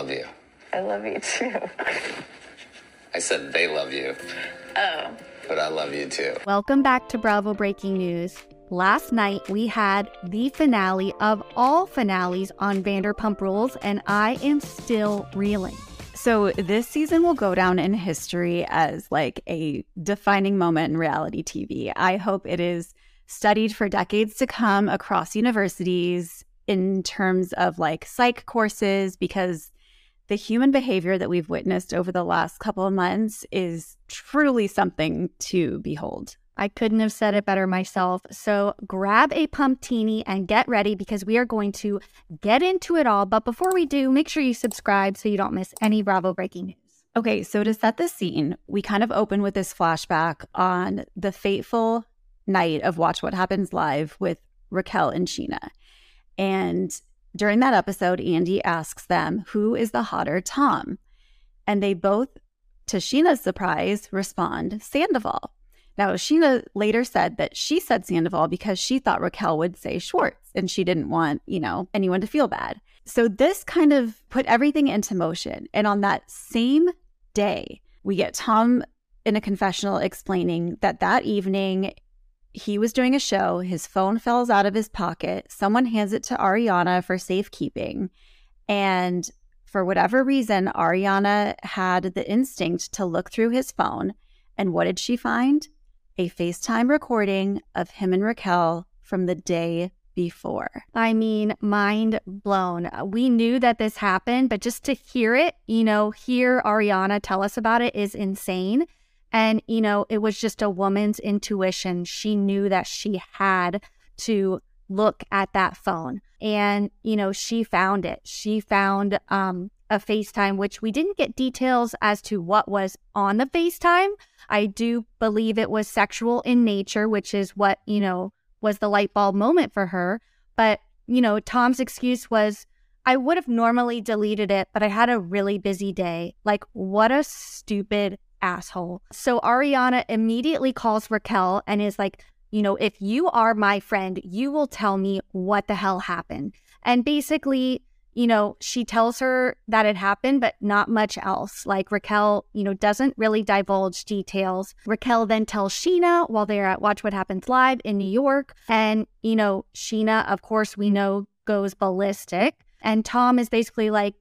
love you. I love you too. I said they love you. Oh. But I love you too. Welcome back to Bravo Breaking News. Last night we had the finale of all finales on Vanderpump Rules, and I am still reeling. So, this season will go down in history as like a defining moment in reality TV. I hope it is studied for decades to come across universities in terms of like psych courses because the human behavior that we've witnessed over the last couple of months is truly something to behold. I couldn't have said it better myself. So grab a pump pumptini and get ready because we are going to get into it all. But before we do, make sure you subscribe so you don't miss any Bravo breaking news. Okay, so to set the scene, we kind of open with this flashback on the fateful night of Watch What Happens Live with Raquel and Scheana. And during that episode, Andy asks them, Who is the hotter Tom? And they both, to Scheana's surprise, respond, Sandoval. Now, Scheana later said that she said Sandoval because she thought Raquel would say Schwartz and she didn't want, you know, anyone to feel bad. So this kind of put everything into motion. And on that same day, we get Tom in a confessional explaining that that evening he was doing a show, his phone falls out of his pocket, someone hands it to Ariana for safekeeping. And for whatever reason, Ariana had the instinct to look through his phone. And what did she find? a FaceTime recording of him and Raquel from the day before. I mean, mind blown. We knew that this happened, but just to hear it, you know, hear Ariana tell us about it is insane. And, you know, it was just a woman's intuition. She knew that she had to look at that phone. And, you know, she found it. She found um, a FaceTime, which we didn't get details as to what was on the FaceTime. I do believe it was sexual in nature, which is what, you know, was the light bulb moment for her. But, you know, Tom's excuse was, I would have normally deleted it, but I had a really busy day. Like, what a stupid asshole. So Ariana immediately calls Raquel and is like, you know, if you are my friend, you will tell me what the hell happened. And basically, you know, she tells her that it happened, but not much else. Like Raquel, you know, doesn't really divulge details. Raquel then tells Scheana while they're at Watch What Happens Live in New York. And, you know, Scheana, of course, we know goes ballistic. And Tom is basically like,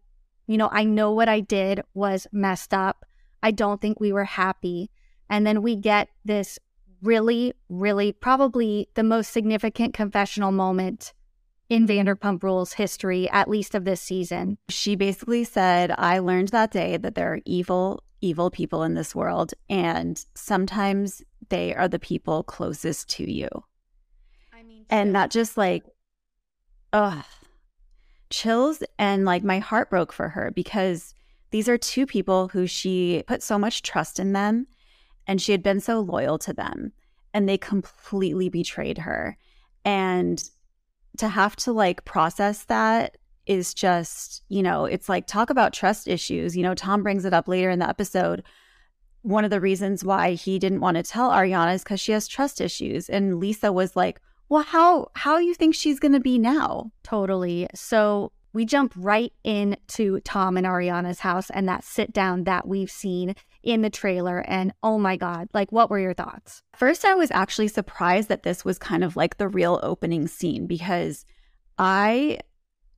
you know, I know what I did was messed up. I don't think we were happy. And then we get this really, really probably the most significant confessional moment in Vanderpump Rules history, at least of this season. She basically said, I learned that day that there are evil, evil people in this world, and sometimes they are the people closest to you. I mean, and that just like, ugh, chills. And like my heart broke for her because these are two people who she put so much trust in them and she had been so loyal to them, and they completely betrayed her. And to have to like process that is just, you know, it's like talk about trust issues. You know, Tom brings it up later in the episode. One of the reasons why he didn't want to tell Ariana is because she has trust issues. And Lisa was like, well, how how you think she's gonna be now? Totally. So we jump right into Tom and Ariana's house and that sit down that we've seen in the trailer. And oh my God, like, what were your thoughts? First, I was actually surprised that this was kind of like the real opening scene because I,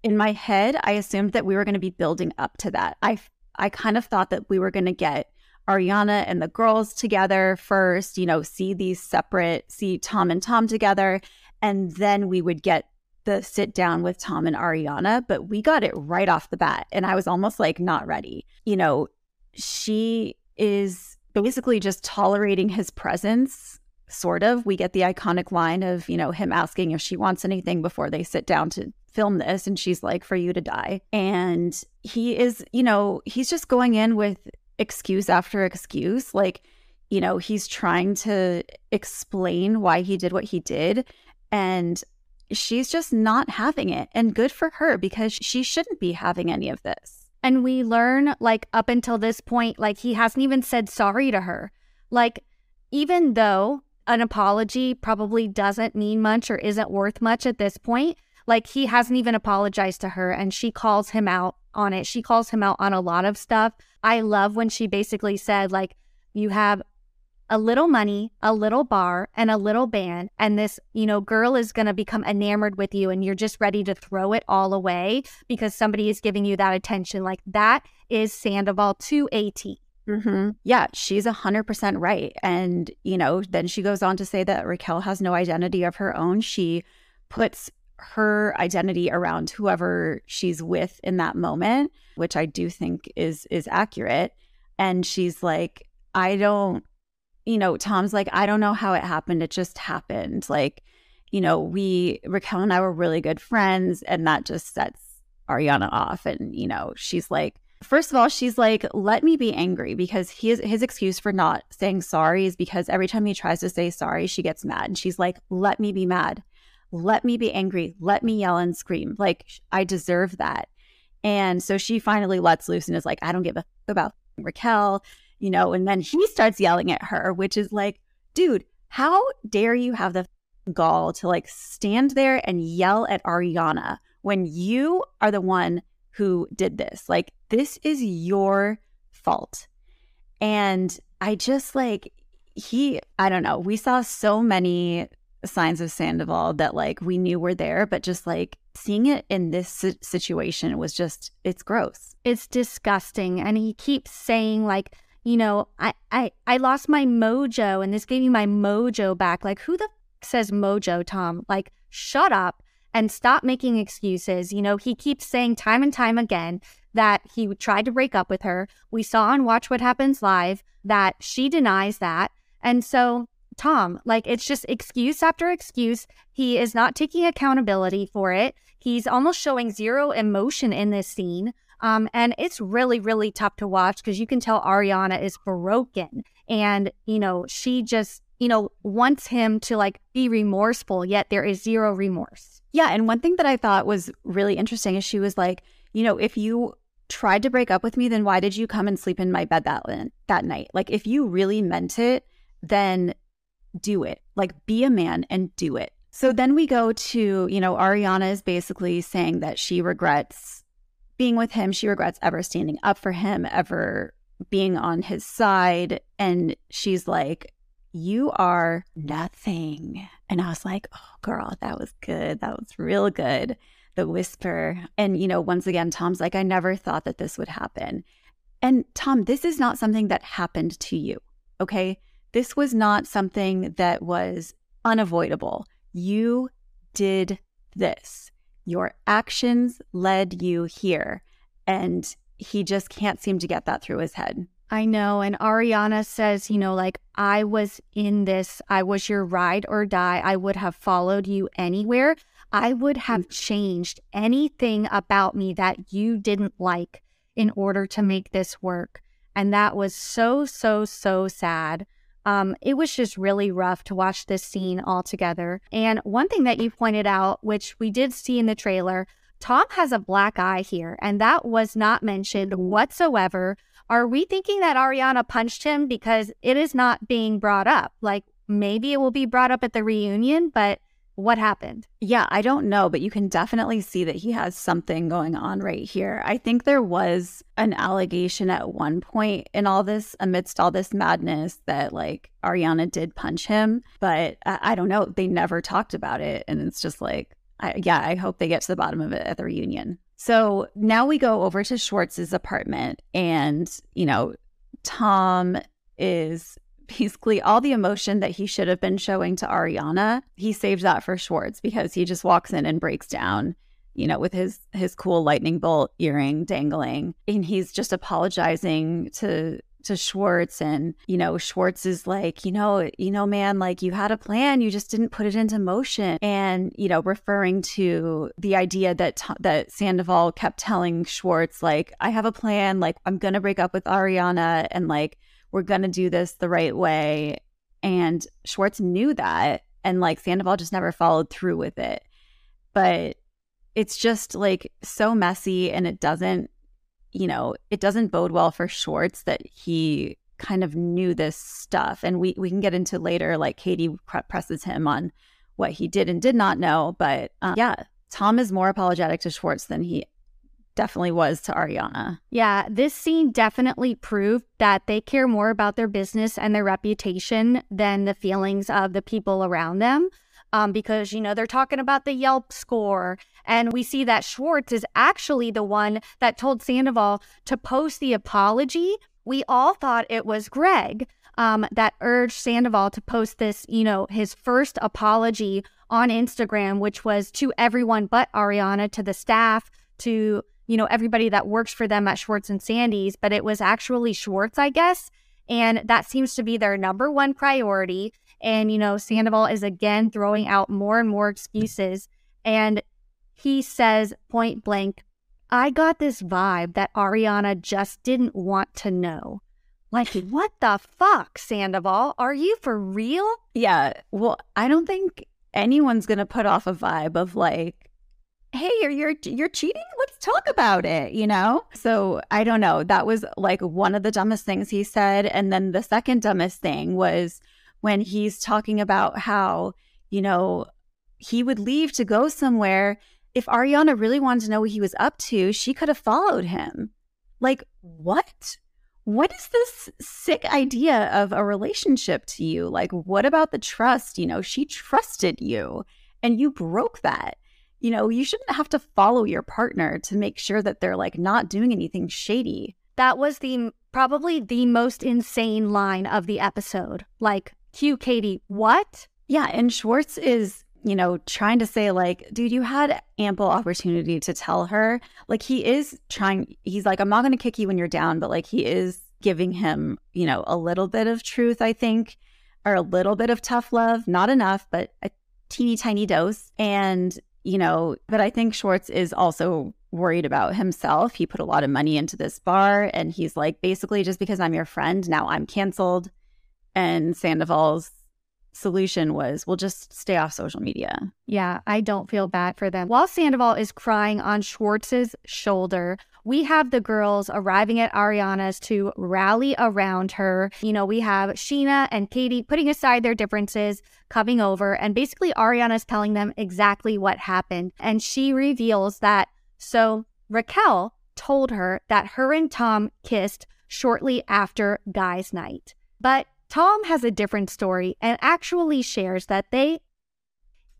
in my head, I assumed that we were going to be building up to that. I, I kind of thought that we were going to get Ariana and the girls together first, you know, see these separate, see Tom and Tom together. And then we would get the sit down with Tom and Ariana, but we got it right off the bat. And I was almost like not ready. You know, she is basically just tolerating his presence, sort of. We get the iconic line of, you know, him asking if she wants anything before they sit down to film this. And she's like, for you to die. And he is, you know, he's just going in with excuse after excuse. Like, you know, he's trying to explain why he did what he did. And she's just not having it. And good for her because she shouldn't be having any of this. And we learn, like, up until this point, like, he hasn't even said sorry to her. Like, even though an apology probably doesn't mean much or isn't worth much at this point, Like he hasn't even apologized to her and she calls him out on it. She calls him out on a lot of stuff. I love when she basically said, like, you have a little money, a little bar, and a little band. And this, you know, girl is going to become enamored with you and you're just ready to throw it all away because somebody is giving you that attention. Like that is Sandoval to a T. Mm-hmm. Yeah, she's a 100% right. And, you know, then she goes on to say that Raquel has no identity of her own. She puts her identity around whoever she's with in that moment, which I do think is is accurate. And she's like, I don't you know, Tom's like, I don't know how it happened. It just happened. Like, you know, we, Raquel and I were really good friends, and that just sets Ariana off. And, you know, she's like, first of all, she's like, let me be angry because his, his excuse for not saying sorry is because every time he tries to say sorry, she gets mad. And she's like, let me be mad. Let me be angry. Let me yell and scream. Like, I deserve that. And so she finally lets loose and is like, I don't give a about Raquel you know, and then he starts yelling at her, which is like, dude, how dare you have the gall to like stand there and yell at Ariana when you are the one who did this? Like, this is your fault. And I just like, he, I don't know, we saw so many signs of Sandoval that like we knew were there, but just like seeing it in this situation was just, it's gross. It's disgusting. And he keeps saying, like, you know, I, I, I lost my mojo and this gave me my mojo back. Like, who the f- says mojo, Tom? Like, shut up and stop making excuses. You know, he keeps saying time and time again that he tried to break up with her. We saw on Watch What Happens Live that she denies that. And so, Tom, like, it's just excuse after excuse. He is not taking accountability for it. He's almost showing zero emotion in this scene. Um, and it's really, really tough to watch because you can tell Ariana is broken. And, you know, she just, you know, wants him to like be remorseful, yet there is zero remorse. Yeah. And one thing that I thought was really interesting is she was like, you know, if you tried to break up with me, then why did you come and sleep in my bed that, that night? Like, if you really meant it, then do it. Like, be a man and do it. So then we go to, you know, Ariana is basically saying that she regrets being with him. She regrets ever standing up for him, ever being on his side. And she's like, You are nothing. And I was like, Oh, girl, that was good. That was real good. The whisper. And, you know, once again, Tom's like, I never thought that this would happen. And Tom, this is not something that happened to you. Okay. This was not something that was unavoidable. You did this. Your actions led you here. And he just can't seem to get that through his head. I know. And Ariana says, you know, like, I was in this, I was your ride or die. I would have followed you anywhere. I would have mm. changed anything about me that you didn't like in order to make this work. And that was so, so, so sad. Um, it was just really rough to watch this scene all together. And one thing that you pointed out, which we did see in the trailer, Tom has a black eye here, and that was not mentioned whatsoever. Are we thinking that Ariana punched him because it is not being brought up? Like maybe it will be brought up at the reunion, but what happened? Yeah, I don't know, but you can definitely see that he has something going on right here. I think there was an allegation at one point in all this, amidst all this madness, that like Ariana did punch him, but I, I don't know. They never talked about it. And it's just like, I, yeah, I hope they get to the bottom of it at the reunion. So now we go over to Schwartz's apartment, and, you know, Tom is basically all the emotion that he should have been showing to Ariana, he saved that for Schwartz because he just walks in and breaks down, you know, with his his cool lightning bolt earring dangling. And he's just apologizing to to Schwartz and you know Schwartz is like you know you know man like you had a plan you just didn't put it into motion and you know referring to the idea that that Sandoval kept telling Schwartz like I have a plan like I'm going to break up with Ariana and like we're going to do this the right way. And Schwartz knew that. And like Sandoval just never followed through with it. But it's just like so messy and it doesn't, you know, it doesn't bode well for Schwartz that he kind of knew this stuff. And we, we can get into later, like Katie presses him on what he did and did not know. But um, yeah, Tom is more apologetic to Schwartz than he definitely was to Ariana. Yeah, this scene definitely proved that they care more about their business and their reputation than the feelings of the people around them. Um, because, you know, they're talking about the Yelp score. And we see that Schwartz is actually the one that told Sandoval to post the apology. We all thought it was Greg um, that urged Sandoval to post this, you know, his first apology on Instagram, which was to everyone but Ariana, to the staff, to you know, everybody that works for them at Schwartz and Sandy's, but it was actually Schwartz, I guess. And that seems to be their number one priority. And, you know, Sandoval is again throwing out more and more excuses. And he says point blank, I got this vibe that Ariana just didn't want to know. Like, what the fuck, Sandoval? Are you for real? Yeah. Well, I don't think anyone's going to put off a vibe of like, hey you're you're you're cheating? Let's talk about it you know? So i don't know. That was like one of the dumbest things he said. And then the second dumbest thing was when he's talking about how you know he would leave to go somewhere. If ariana really wanted to know what he was up to she could have followed him. Like what? What is this sick idea of a relationship to you? Like what about the trust? You know she trusted you and you broke that you know, you shouldn't have to follow your partner to make sure that they're like not doing anything shady. That was the probably the most insane line of the episode. Like, Q Katie, what? Yeah, and Schwartz is, you know, trying to say like, dude, you had ample opportunity to tell her. Like he is trying he's like, I'm not going to kick you when you're down, but like he is giving him, you know, a little bit of truth, I think, or a little bit of tough love, not enough, but a teeny tiny dose. And you know, but I think Schwartz is also worried about himself. He put a lot of money into this bar and he's like, basically, just because I'm your friend, now I'm canceled. And Sandoval's solution was, we'll just stay off social media. Yeah, I don't feel bad for them. While Sandoval is crying on Schwartz's shoulder, we have the girls arriving at Ariana's to rally around her. You know, we have Scheana and Katie putting aside their differences, coming over, and basically Ariana's telling them exactly what happened. And she reveals that so Raquel told her that her and Tom kissed shortly after guys' night. But Tom has a different story and actually shares that they,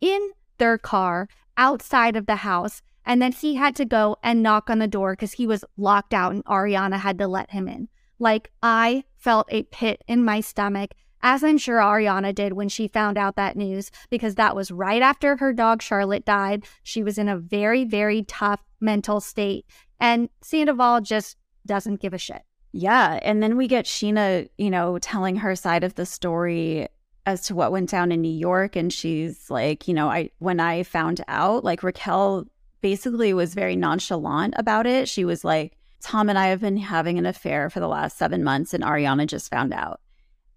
in their car outside of the house, and then he had to go and knock on the door because he was locked out and Ariana had to let him in. Like, I felt a pit in my stomach, as I'm sure Ariana did when she found out that news, because that was right after her dog Charlotte died. She was in a very, very tough mental state. And Sandoval just doesn't give a shit. Yeah. And then we get Scheana, you know, telling her side of the story as to what went down in New York. And she's like, you know, I, when I found out, like Raquel basically was very nonchalant about it. She was like, Tom and I have been having an affair for the last seven months, and Ariana just found out.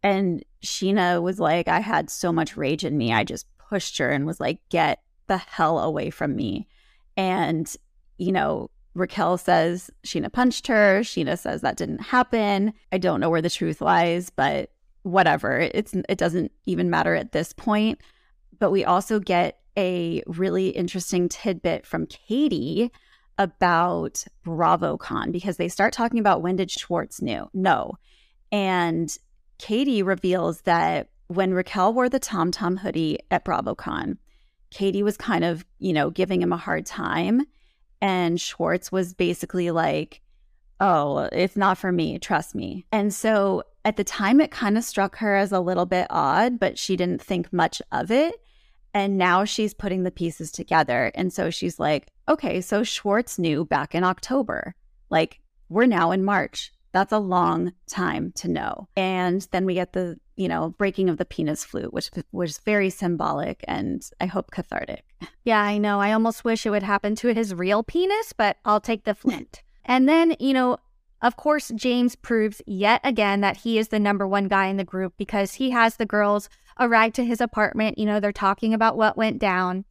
And Scheana was like, I had so much rage in me. I just pushed her and was like, get the hell away from me. And, you know, Raquel says Scheana punched her. Scheana says that didn't happen. I don't know where the truth lies, but whatever. It's it doesn't even matter at this point. But we also get a really interesting tidbit from Katie about BravoCon because they start talking about when did Schwartz knew know. And Katie reveals that when Raquel wore the Tom Tom hoodie at BravoCon, Katie was kind of, you know, giving him a hard time. And Schwartz was basically like, oh, it's not for me, trust me. And so at the time, it kind of struck her as a little bit odd, but she didn't think much of it. And now she's putting the pieces together. And so she's like, okay, so Schwartz knew back in October. Like, we're now in March. That's a long time to know. And then we get the, you know, breaking of the penis flute, which was very symbolic and I hope cathartic. Yeah, I know. I almost wish it would happen to his real penis, but I'll take the flint. and then, you know, of course, James proves yet again that he is the number one guy in the group because he has the girls arrive to his apartment. You know, they're talking about what went down.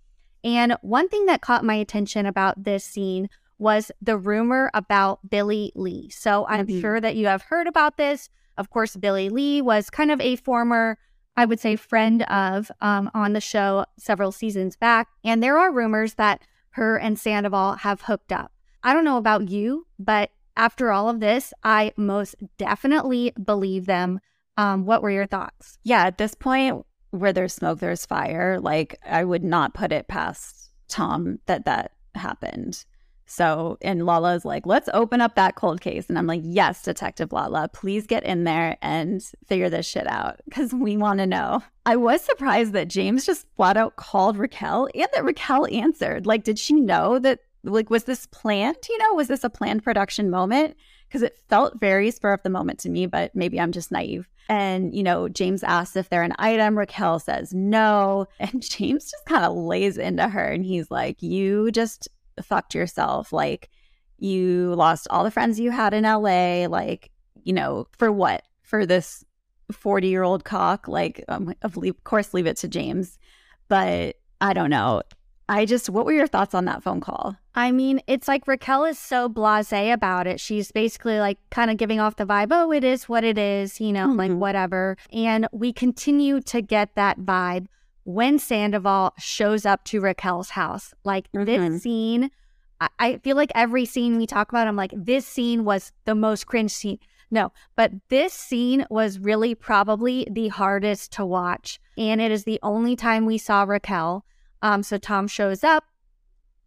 And one thing that caught my attention about this scene was the rumor about Billie Lee. So I'm mm-hmm. sure that you have heard about this. Of course, Billie Lee was kind of a former, I would say, friend of um, on the show several seasons back. And there are rumors that her and Sandoval have hooked up. I don't know about you, but after all of this, I most definitely believe them. Um, what were your thoughts? Yeah, at this point, where there's smoke, there's fire. Like, I would not put it past Tom that that happened. So, and Lala's like, let's open up that cold case. And I'm like, yes, Detective Lala, please get in there and figure this shit out because we want to know. I was surprised that James just flat out called Raquel and that Raquel answered. Like, did she know that, like, was this planned? You know, was this a planned production moment? Because it felt very spur of the moment to me, but maybe I'm just naive. And, you know, James asks if they're an item. Raquel says no. And James just kind of lays into her and he's like, You just fucked yourself. Like, you lost all the friends you had in LA. Like, you know, for what? For this 40 year old cock? Like, um, of course, leave it to James. But I don't know. I just, what were your thoughts on that phone call? I mean, it's like Raquel is so blase about it. She's basically like kind of giving off the vibe, oh, it is what it is, you know, mm-hmm. like whatever. And we continue to get that vibe when Sandoval shows up to Raquel's house. Like mm-hmm. this scene, I-, I feel like every scene we talk about, I'm like, this scene was the most cringe scene. No, but this scene was really probably the hardest to watch. And it is the only time we saw Raquel. Um, so Tom shows up.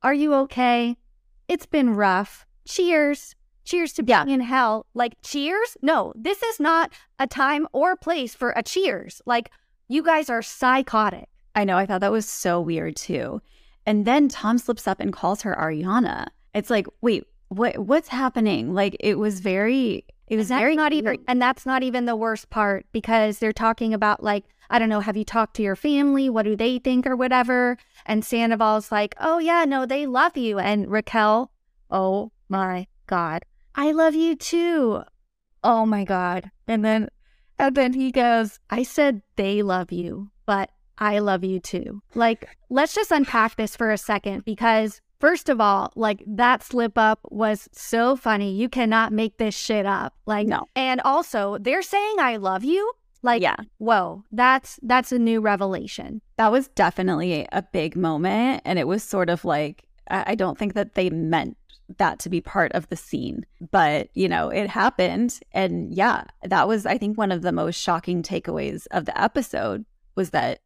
Are you okay? It's been rough. Cheers. Cheers to being yeah. in hell. Like, cheers? No, this is not a time or place for a cheers. Like, you guys are psychotic. I know. I thought that was so weird too. And then Tom slips up and calls her Ariana. It's like, wait, what? What's happening? Like, it was very. It was very not even, and that's not even the worst part because they're talking about like I don't know, have you talked to your family? What do they think or whatever? And Sandoval's like, oh, yeah, no, they love you. And Raquel, oh my God, I love you too. Oh my God. And then, and then he goes, I said they love you, but I love you too. Like, let's just unpack this for a second because First of all, like that slip up was so funny. You cannot make this shit up. Like, no. And also, they're saying I love you. Like, yeah, whoa, that's that's a new revelation. That was definitely a big moment, and it was sort of like I don't think that they meant that to be part of the scene, but you know, it happened, and yeah, that was I think one of the most shocking takeaways of the episode was that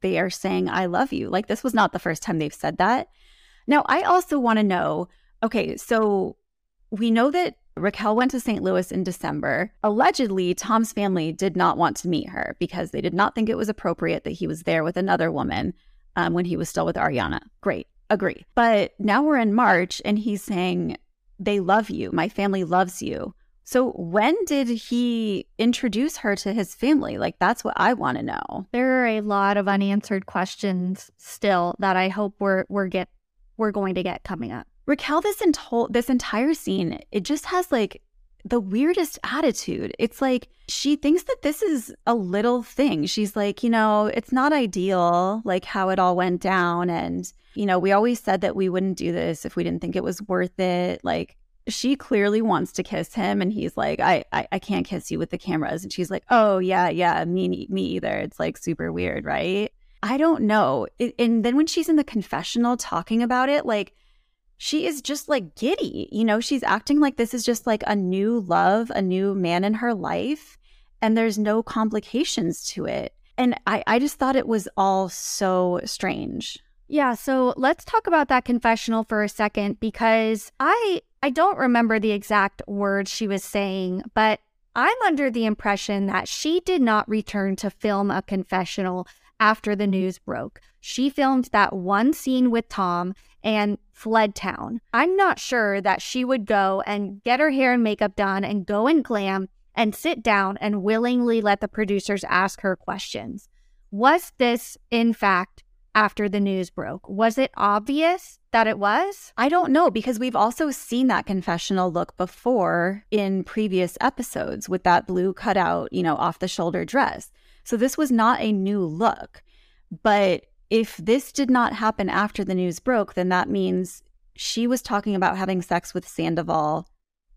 they are saying I love you. Like this was not the first time they've said that. Now, I also want to know. Okay, so we know that Raquel went to St. Louis in December. Allegedly, Tom's family did not want to meet her because they did not think it was appropriate that he was there with another woman um, when he was still with Ariana. Great, agree. But now we're in March and he's saying, They love you. My family loves you. So when did he introduce her to his family? Like that's what I want to know. There are a lot of unanswered questions still that I hope we're we're get we're going to get coming up. Raquel, this, ento- this entire scene, it just has like the weirdest attitude. It's like she thinks that this is a little thing. She's like, you know, it's not ideal, like how it all went down. And, you know, we always said that we wouldn't do this if we didn't think it was worth it. Like, she clearly wants to kiss him and he's like I, I, I can't kiss you with the cameras and she's like oh yeah yeah me me either it's like super weird right i don't know it, and then when she's in the confessional talking about it like she is just like giddy. You know, she's acting like this is just like a new love, a new man in her life, and there's no complications to it. And I, I just thought it was all so strange. Yeah, so let's talk about that confessional for a second because I I don't remember the exact words she was saying, but I'm under the impression that she did not return to film a confessional after the news broke. She filmed that one scene with Tom and fled town. I'm not sure that she would go and get her hair and makeup done and go and glam and sit down and willingly let the producers ask her questions. Was this, in fact, after the news broke? Was it obvious that it was? I don't know because we've also seen that confessional look before in previous episodes with that blue cutout, you know, off the shoulder dress. So this was not a new look. But if this did not happen after the news broke, then that means she was talking about having sex with Sandoval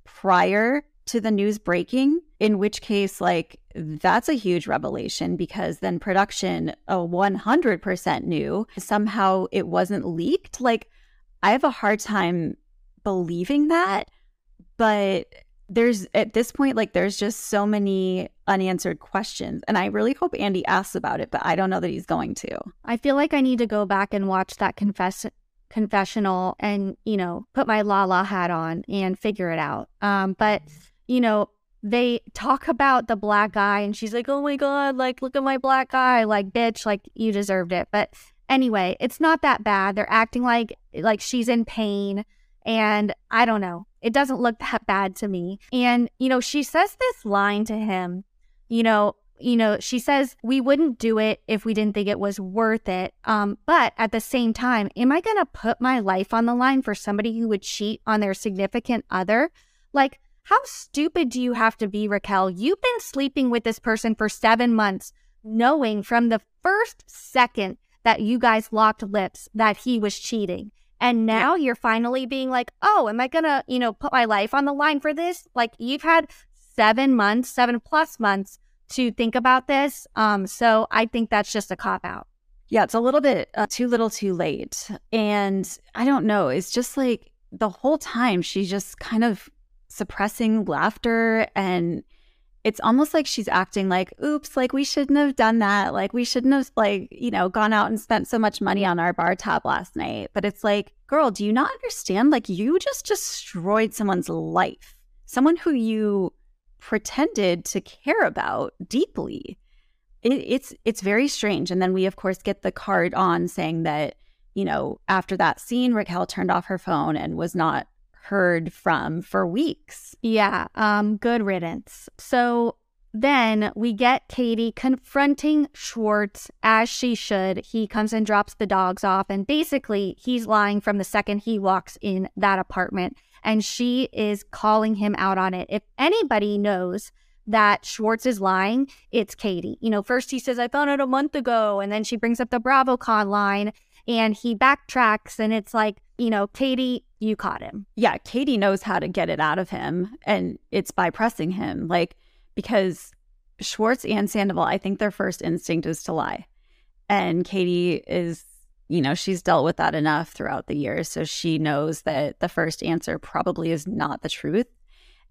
prior to the news breaking, in which case, like, that's a huge revelation because then production, a 100% knew somehow it wasn't leaked. Like, I have a hard time believing that, but there's at this point like there's just so many unanswered questions and I really hope Andy asks about it, but I don't know that he's going to. I feel like I need to go back and watch that confess confessional and, you know, put my la la hat on and figure it out. Um, but, you know, they talk about the black eye and she's like, oh my God, like, look at my black eye. Like, bitch, like, you deserved it. But anyway, it's not that bad. They're acting like, like she's in pain. And I don't know. It doesn't look that bad to me. And, you know, she says this line to him, you know, you know, she says we wouldn't do it if we didn't think it was worth it. Um, but at the same time, am I going to put my life on the line for somebody who would cheat on their significant other? Like, how stupid do you have to be, Raquel? You've been sleeping with this person for seven months, knowing from the first second that you guys locked lips that he was cheating. And now yeah. you're finally being like, oh, am I going to, you know, put my life on the line for this? Like, you've had seven months, seven plus months to think about this. Um, so I think that's just a cop out. Yeah, it's a little bit uh, too little too late. And I don't know. It's just like the whole time she's just kind of suppressing laughter and it's almost like she's acting like, oops, like we shouldn't have done that. Like we shouldn't have like, you know, gone out and spent so much money on our bar tab last night. But it's like, girl, do you not understand? Like you just destroyed someone's life. Someone who you pretended to care about deeply. It, it's it's very strange. And then we of course get the card on saying that you know after that scene, Raquel turned off her phone and was not heard from for weeks. Yeah, um, good riddance. So then we get Katie confronting Schwartz as she should. He comes and drops the dogs off, and basically, he's lying from the second he walks in that apartment and she is calling him out on it. If anybody knows that Schwartz is lying, it's Katie. You know, first he says, I found it a month ago. And then she brings up the BravoCon line and he backtracks. And it's like, you know, Katie, you caught him. Yeah. Katie knows how to get it out of him. And it's by pressing him. Like, because Schwartz and Sandoval, I think their first instinct is to lie. And Katie is you know, she's dealt with that enough throughout the years. So she knows that the first answer probably is not the truth.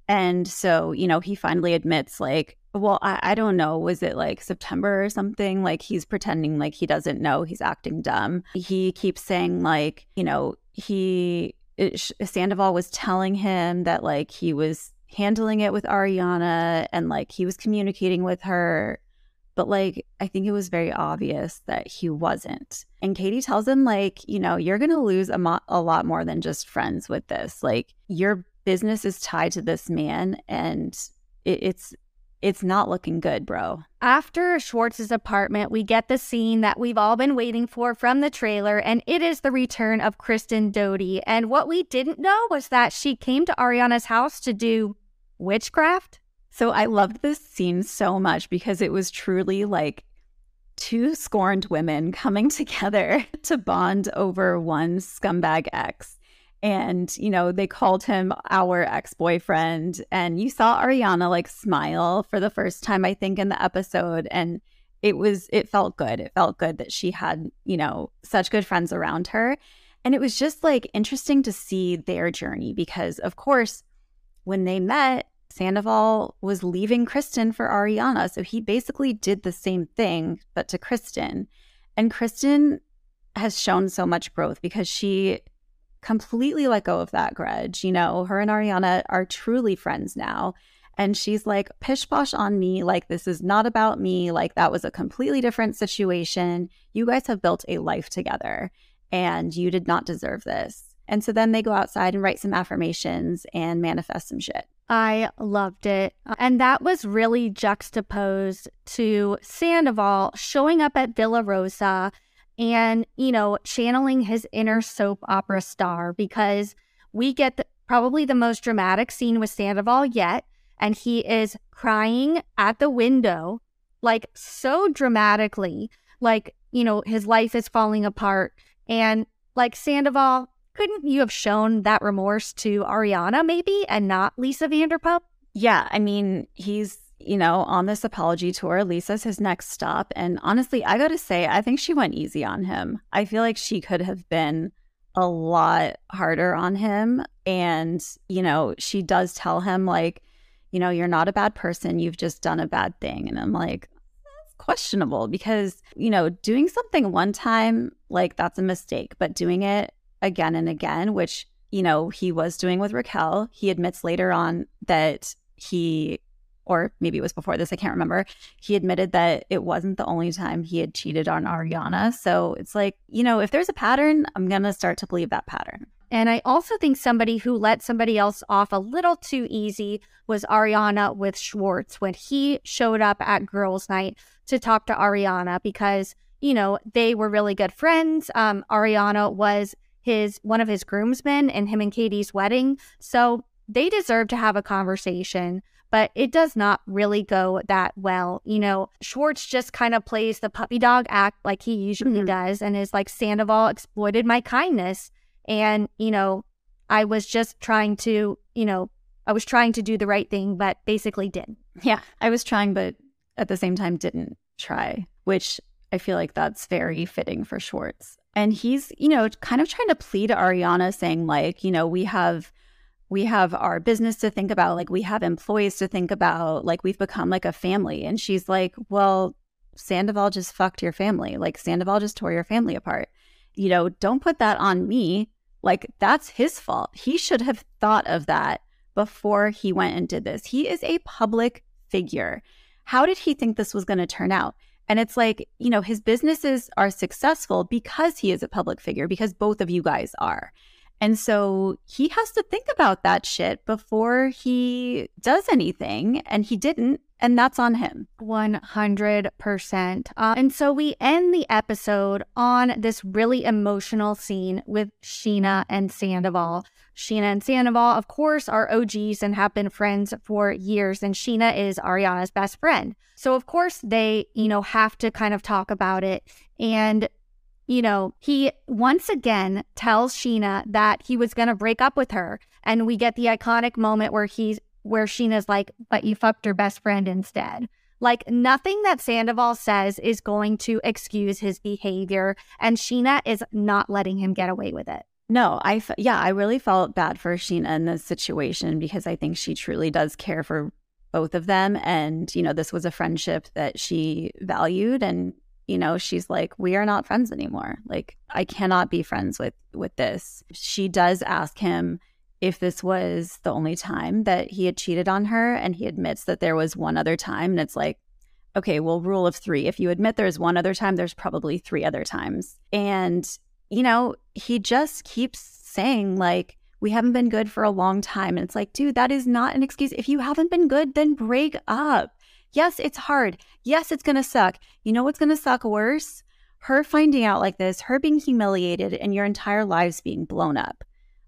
And so, you know, he finally admits, like, well, I, I don't know. Was it like September or something? Like he's pretending like he doesn't know. He's acting dumb. He keeps saying, like, you know, he, it, Sandoval was telling him that, like, he was handling it with Ariana and, like, he was communicating with her but like I think it was very obvious that he wasn't. And Katie tells him like, you know, you're going to lose a, mo- a lot more than just friends with this. Like your business is tied to this man and it, it's it's not looking good, bro. After Schwartz's apartment, we get the scene that we've all been waiting for from the trailer, and it is the return of Kristen Doute. And what we didn't know was that she came to Ariana's house to do witchcraft. So I loved this scene so much because it was truly like two scorned women coming together to bond over one scumbag ex. And, you know, they called him our ex boyfriend. And you saw Ariana like smile for the first time, I think, in the episode. And it was, it felt good. It felt good that she had, you know, such good friends around her. And it was just like interesting to see their journey because, of course, when they met, Sandoval was leaving Kristen for Ariana. So he basically did the same thing, but to Kristen. And Kristen has shown so much growth because she completely let go of that grudge. You know, her and Ariana are truly friends now. And she's like, pish posh on me. Like, this is not about me. Like, that was a completely different situation. You guys have built a life together and you did not deserve this. And so then they go outside and write some affirmations and manifest some shit. I loved it. And that was really juxtaposed to Sandoval showing up at Villa Rosa and, you know, channeling his inner soap opera star because we get the, probably the most dramatic scene with Sandoval yet. And he is crying at the window, like so dramatically, like, you know, his life is falling apart. And like Sandoval, couldn't you have shown that remorse to Ariana maybe and not Lisa Vanderpump? Yeah, I mean, he's, you know, on this apology tour. Lisa's his next stop. And honestly, I got to say, I think she went easy on him. I feel like she could have been a lot harder on him. And, you know, she does tell him, like, you know, you're not a bad person. You've just done a bad thing. And I'm like, that's questionable because, you know, doing something one time, like, that's a mistake. But doing it again and again, which, you know, he was doing with Raquel, he admits later on that he or maybe it was before this, I can't remember. He admitted that it wasn't the only time he had cheated on Ariana. So it's like, you know, if there's a pattern, I'm going to start to believe that pattern. And I also think somebody who let somebody else off a little too easy was Ariana with Schwartz when he showed up at girls' night to talk to Ariana because, you know, they were really good friends. Um, Ariana was his one of his groomsmen in him and Katie's wedding. So they deserve to have a conversation but it does not really go that well. You know, Schwartz just kind of plays the puppy dog act like he usually mm-hmm. does and is like Sandoval exploited my kindness. And, you know, I was just trying to, you know, I was trying to do the right thing, but basically didn't. Yeah, I was trying, but at the same time didn't try, which I feel like that's very fitting for Schwartz. And he's, you know, kind of trying to plead to Ariana, saying, like, you know, we have we have our business to think about like we have employees to think about like we've become like a family. And she's like well sandoval just fucked your family. Like sandoval just tore your family apart. You know don't put that on me. Like that's his fault. He should have thought of that before he went and did this. He is a public figure. How did he think this was going to turn out? And it's like you know his businesses are successful because he is a public figure because both of you guys are and so he has to think about that shit before he does anything. And he didn't. And that's on him. 100%. Uh, and so we end the episode on this really emotional scene with Scheana and Sandoval. Scheana and Sandoval, of course, are OGs and have been friends for years. And Scheana is Ariana's best friend. So, of course, they, you know, have to kind of talk about it. And you know, he once again tells Scheana that he was going to break up with her. And we get the iconic moment where he's, where Scheana's like, but you fucked her best friend instead. Like nothing that Sandoval says is going to excuse his behavior. And Scheana is not letting him get away with it. No, I, f- yeah, I really felt bad for Scheana in this situation because I think she truly does care for both of them. And, you know, this was a friendship that she valued and you know she's like we are not friends anymore. Like i cannot be friends with with this. She does ask him if this was the only time that he had cheated on her and he admits that there was one other time and it's like okay well rule of 3 if you admit there's one other time there's probably three other times. And you know he just keeps saying like we haven't been good for a long time. And it's like dude that is not an excuse. If you haven't been good then break up Yes, it's hard. Yes, it's going to suck. You know what's going to suck worse? Her finding out like this, her being humiliated, and your entire lives being blown up.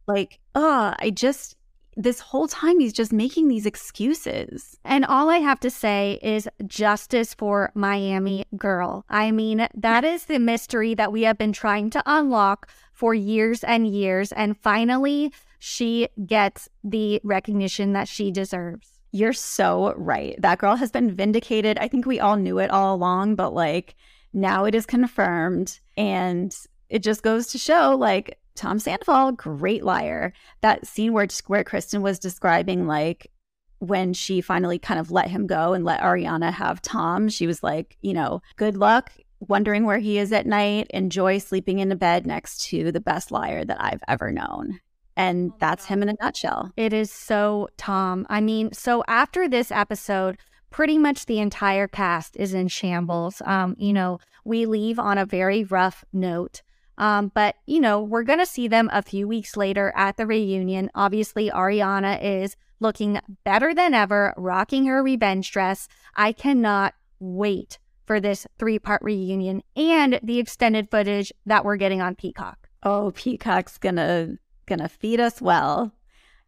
Like, oh, I just, this whole time he's just making these excuses. And all I have to say is justice for Miami girl. I mean, that is the mystery that we have been trying to unlock for years and years. And finally, she gets the recognition that she deserves. You're so right. That girl has been vindicated. I think we all knew it all along, but like now it is confirmed. And it just goes to show like Tom Sandoval, great liar. That scene where, where Kristen was describing like when she finally kind of let him go and let Ariana have Tom, she was like, you know, good luck wondering where he is at night, enjoy sleeping in a bed next to the best liar that I've ever known. And oh that's him in a nutshell. It is so Tom. I mean, so after this episode, pretty much the entire cast is in shambles. Um, you know, we leave on a very rough note. Um, but you know, we're gonna see them a few weeks later at the reunion. Obviously, Ariana is looking better than ever, rocking her revenge dress. I cannot wait for this three part reunion and the extended footage that we're getting on Peacock. Oh, Peacock's gonna gonna feed us well.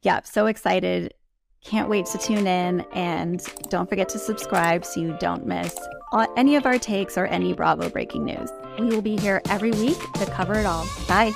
Yeah, so excited. Can't wait to tune in. And don't forget to subscribe so you don't miss any of our takes or any Bravo breaking news. We will be here every week to cover it all. Bye.